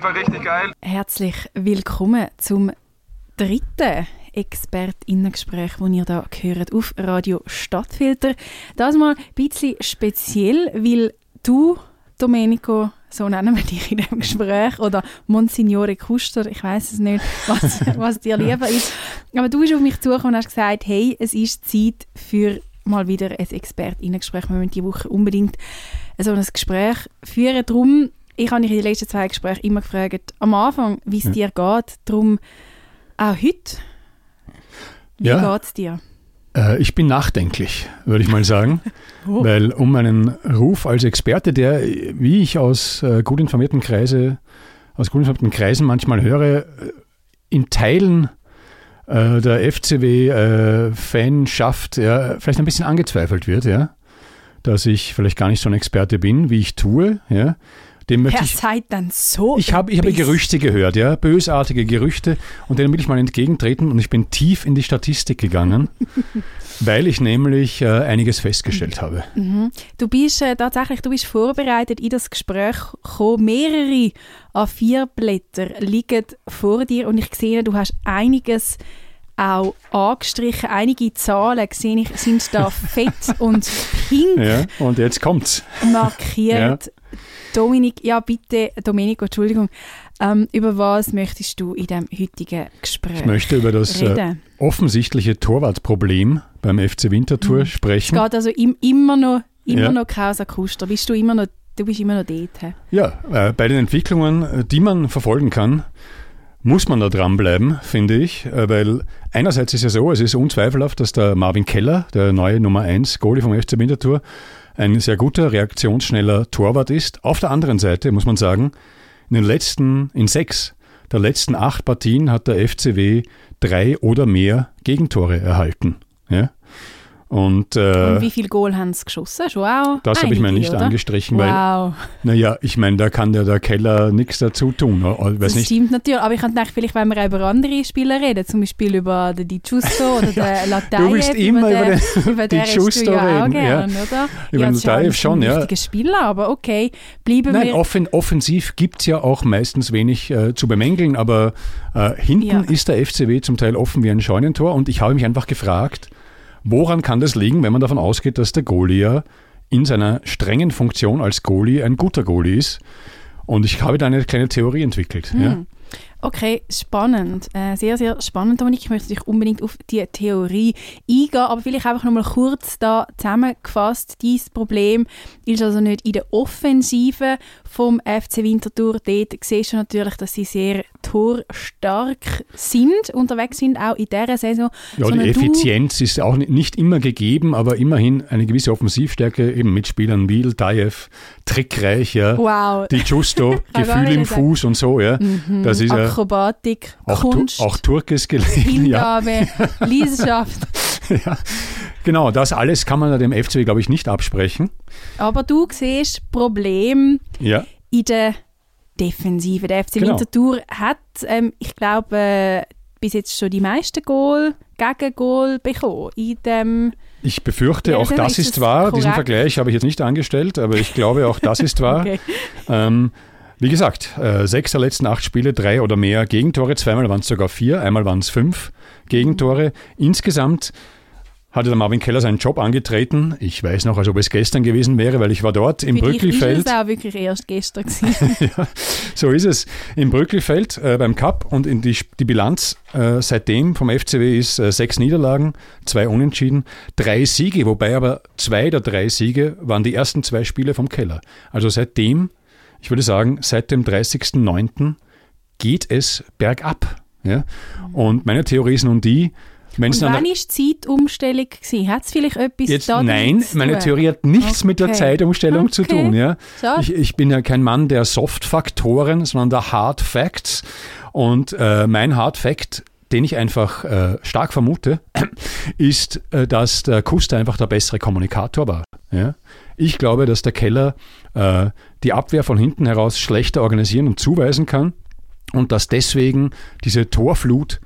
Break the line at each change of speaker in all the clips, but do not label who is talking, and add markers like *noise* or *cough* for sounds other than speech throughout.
Fall richtig geil.
Herzlich willkommen zum dritten ExpertInnengespräch, das ihr da gehört auf Radio Stadtfilter. Das mal ein bisschen speziell, weil du, Domenico, so nennen wir dich in dem Gespräch, oder Monsignore Kuster, ich weiß es nicht, was, *laughs* was dir lieber ist. Aber du bist auf mich zugekommen und hast gesagt, hey, es ist Zeit für mal wieder ein ExpertInnengespräch. Wir müssen diese Woche unbedingt so ein Gespräch führen. Darum, ich habe dich in den letzten zwei Gesprächen immer gefragt, am Anfang, wie es ja. dir geht. Darum auch heute. Wie ja. geht es dir?
Äh, ich bin nachdenklich, würde ich mal sagen. *laughs* oh. Weil um meinen Ruf als Experte, der, wie ich aus äh, gut informierten Kreise, aus gut informierten Kreisen manchmal höre, äh, in Teilen äh, der FCW-Fanschaft ja, vielleicht ein bisschen angezweifelt wird, ja, dass ich vielleicht gar nicht so ein Experte bin, wie ich tue, ja.
Dem möchte ich, seid dann so.
Ich habe ich habe Gerüchte gehört, ja, bösartige Gerüchte und denen will ich mal entgegentreten und ich bin tief in die Statistik gegangen, *laughs* weil ich nämlich äh, einiges festgestellt habe.
Mhm. Du bist äh, tatsächlich, du bist vorbereitet in das Gespräch gekommen. Mehrere A4-Blätter liegen vor dir und ich sehe, du hast einiges auch angestrichen. Einige Zahlen sehe ich, sind da *laughs* fett und pink.
Ja, und jetzt kommt's.
Markiert. Ja. Dominik, ja bitte, Domenico, Entschuldigung. Ähm, über was möchtest du in dem heutigen Gespräch
Ich möchte über das äh, offensichtliche Torwartproblem beim FC Winterthur mhm. sprechen.
Es geht also im, immer noch, immer ja. noch Causa Kuster. Bist du immer noch, du bist immer noch dort?
Ja, äh, bei den Entwicklungen, äh, die man verfolgen kann, muss man da dranbleiben, finde ich, äh, weil einerseits ist ja so, es ist unzweifelhaft, dass der Marvin Keller, der neue Nummer 1 Goalie vom FC Winterthur, ein sehr guter, reaktionsschneller Torwart ist. Auf der anderen Seite muss man sagen, in den letzten, in sechs der letzten acht Partien hat der FCW drei oder mehr Gegentore erhalten. Ja? Und,
äh, Und wie viel Goal haben sie geschossen? Schon auch
Das habe ich mir nicht oder? angestrichen, wow. weil, naja, ich meine, da kann ja der Keller nichts dazu tun.
Weiß das nicht. stimmt natürlich, aber ich kann gedacht, vielleicht wenn wir über andere Spieler reden, zum Beispiel über den Di Giusto oder *laughs* den Latayev.
Du willst immer über den, über den *laughs* Di Giusto
ja
reden.
Gern, ja. oder?
Über den Latayev schon, ja.
Ein Spieler, aber okay, bleiben
Nein,
wir...
Offen, offensiv gibt es ja auch meistens wenig äh, zu bemängeln, aber äh, hinten ja. ist der FCW zum Teil offen wie ein Scheunentor und ich habe mich einfach gefragt, Woran kann das liegen, wenn man davon ausgeht, dass der Goalie in seiner strengen Funktion als Goalie ein guter Goalie ist? Und ich habe da eine kleine Theorie entwickelt. Hm. Ja.
Okay, spannend. Äh, sehr, sehr spannend, Dominik. Ich möchte dich unbedingt auf die Theorie eingehen, aber vielleicht einfach nochmal kurz da zusammengefasst. Dieses Problem ist also nicht in der Offensive vom FC Winterthur. Dort siehst du natürlich, dass sie sehr torstark sind, unterwegs sind, auch in dieser Saison.
Ja, die Effizienz ist auch nicht immer gegeben, aber immerhin eine gewisse Offensivstärke, eben mit Spielern wie Iltayev, trickreich, ja.
Wow.
Die Justo, *laughs* Gefühl im Fuß und so, ja.
Mhm. Das ist ja Akrobatik,
auch
Kunst,
auch Turkes gelegen.
Hingabe, *laughs*
ja.
Leidenschaft. *laughs*
ja. Genau, das alles kann man dem FCW, glaube ich, nicht absprechen.
Aber du siehst Problem
ja.
in der Defensive. Der FC genau. Winterthur hat, ähm, ich glaube, äh, bis jetzt schon die meisten Goal, Gegengol bekommen in dem
ich befürchte, auch das ist, ist wahr. Korrekt? Diesen Vergleich habe ich jetzt nicht angestellt, aber ich glaube, auch das ist wahr. *laughs* okay. ähm, wie gesagt, äh, sechs der letzten acht Spiele, drei oder mehr Gegentore, zweimal waren es sogar vier, einmal waren es fünf Gegentore. Insgesamt hatte der Marvin Keller seinen Job angetreten. Ich weiß noch, als ob es gestern gewesen wäre, weil ich war dort im Für Brückelfeld.
Ist es auch wirklich erst gestern *laughs*
ja, so ist es. Im Brückelfeld äh, beim Cup und in die, die Bilanz äh, seitdem vom FCW ist äh, sechs Niederlagen, zwei Unentschieden, drei Siege, wobei aber zwei der drei Siege waren die ersten zwei Spiele vom Keller. Also seitdem, ich würde sagen, seit dem 30.09. geht es bergab. Ja? Und meine Theorie ist nun die,
Wenn's und wann die Zeitumstellung? Hat es vielleicht etwas
jetzt, Nein, meine Theorie hat nichts okay. mit der Zeitumstellung okay. zu tun. Ja. Ich, ich, bin ja kein Mann der Soft-Faktoren, sondern der Hard Facts. Und äh, mein Hard Fact, den ich einfach äh, stark vermute, *clears throat* ist, äh, dass der Kuster einfach der bessere Kommunikator war. Ja. Ich glaube, dass der Keller äh, die Abwehr von hinten heraus schlechter organisieren und zuweisen kann und dass deswegen diese Torflut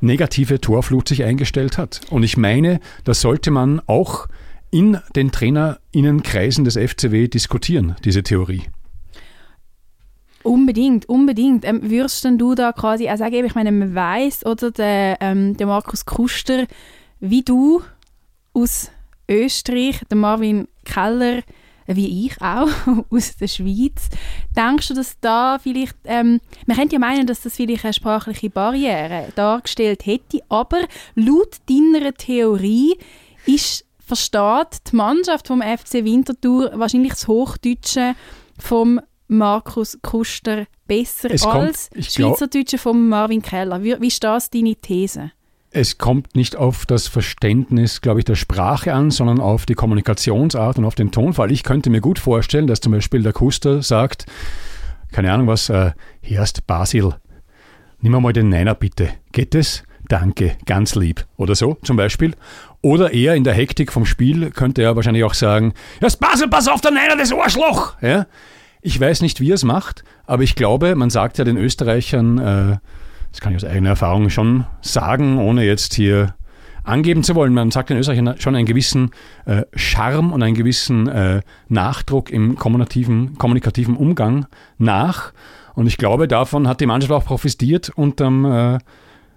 negative Torflut sich eingestellt hat. Und ich meine, das sollte man auch in den Trainerinnenkreisen des FCW diskutieren, diese Theorie.
Unbedingt, unbedingt. Ähm, würdest denn du da quasi auch sagen, ich meine, man weiss, oder der, ähm, der Markus Kuster, wie du aus Österreich, der Marvin Keller, wie ich auch, *laughs* aus der Schweiz. Denkst du, dass da vielleicht, ähm, man könnte ja meinen, dass das vielleicht eine sprachliche Barriere dargestellt hätte, aber laut deiner Theorie ist, versteht die Mannschaft vom FC Winterthur wahrscheinlich das Hochdeutsche vom Markus Kuster besser es als kommt, Schweizerdeutsche von Marvin Keller. Wie, wie ist das deine These?
es kommt nicht auf das Verständnis, glaube ich, der Sprache an, sondern auf die Kommunikationsart und auf den Tonfall. Ich könnte mir gut vorstellen, dass zum Beispiel der Kuster sagt, keine Ahnung was, äh, Herst Basil, nimm mal den Neiner bitte. Geht es? Danke, ganz lieb. Oder so zum Beispiel. Oder eher in der Hektik vom Spiel könnte er wahrscheinlich auch sagen, Herst Basil, pass auf, der Neiner, das Arschloch! Ja? Ich weiß nicht, wie er es macht, aber ich glaube, man sagt ja den Österreichern, äh, das kann ich aus eigener Erfahrung schon sagen, ohne jetzt hier angeben zu wollen. Man sagt in Österreich schon einen gewissen äh, Charme und einen gewissen äh, Nachdruck im kommunikativen, kommunikativen Umgang nach. Und ich glaube, davon hat die Mannschaft auch profitiert unterm äh,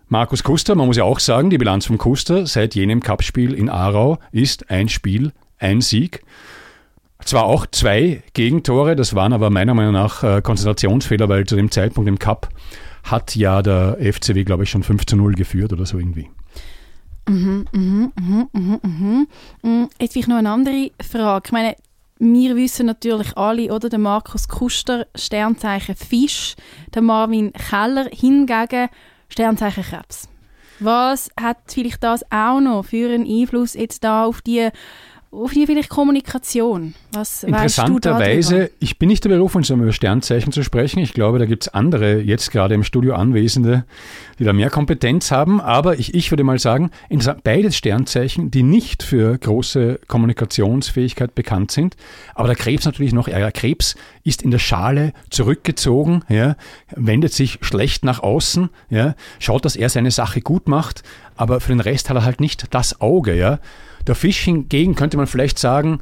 Markus Kuster. Man muss ja auch sagen, die Bilanz vom Kuster seit jenem Cupspiel in Aarau ist ein Spiel, ein Sieg. Zwar auch zwei Gegentore, das waren aber meiner Meinung nach äh, Konzentrationsfehler, weil zu dem Zeitpunkt im Cup hat ja der FCW, glaube ich, schon 5 zu 0 geführt oder so irgendwie.
Mhm, mhm, mhm, mhm, mhm. Mm, jetzt vielleicht noch eine andere Frage. Ich meine, wir wissen natürlich alle, oder der Markus Kuster, Sternzeichen Fisch, der Marvin Keller hingegen Sternzeichen Krebs. Was hat vielleicht das auch noch für einen Einfluss jetzt da auf die auf die vielleicht Kommunikation. Was
Interessanterweise, ich bin nicht der Beruf, uns über Sternzeichen zu sprechen. Ich glaube, da gibt es andere, jetzt gerade im Studio Anwesende, die da mehr Kompetenz haben. Aber ich, ich würde mal sagen, beides Sternzeichen, die nicht für große Kommunikationsfähigkeit bekannt sind. Aber der Krebs natürlich noch ärger. Krebs ist in der Schale zurückgezogen, ja, wendet sich schlecht nach außen, ja, schaut, dass er seine Sache gut macht, aber für den Rest hat er halt nicht das Auge. Ja. Der Fisch hingegen könnte man vielleicht sagen,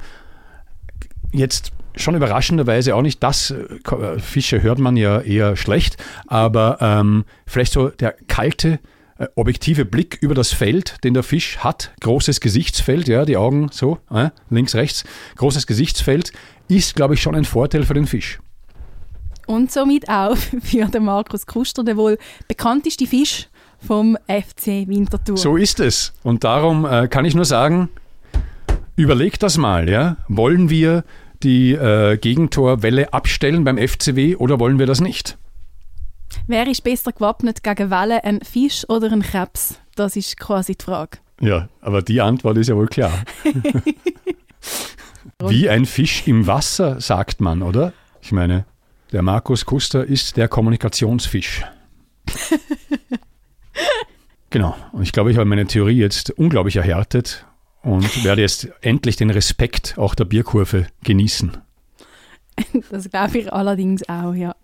jetzt schon überraschenderweise auch nicht das, äh, Fische hört man ja eher schlecht, aber ähm, vielleicht so der kalte, äh, objektive Blick über das Feld, den der Fisch hat, großes Gesichtsfeld, ja, die Augen so, äh, links, rechts, großes Gesichtsfeld, ist, glaube ich, schon ein Vorteil für den Fisch.
Und somit auch *laughs* für den Markus Kuster, der wohl bekannteste Fisch vom FC Winterthur.
So ist es. Und darum äh, kann ich nur sagen, überlegt das mal. Ja? Wollen wir die äh, Gegentorwelle abstellen beim FCW oder wollen wir das nicht?
Wer ist besser gewappnet gegen Wellen, ein Fisch oder ein Krebs? Das ist quasi die Frage.
Ja, aber die Antwort ist ja wohl klar. *laughs* Wie ein Fisch im Wasser, sagt man, oder? Ich meine, der Markus Kuster ist der Kommunikationsfisch. *laughs* Genau. Und ich glaube, ich habe meine Theorie jetzt unglaublich erhärtet und werde jetzt endlich den Respekt auch der Bierkurve genießen. *laughs*
Das glaube ich allerdings auch, ja.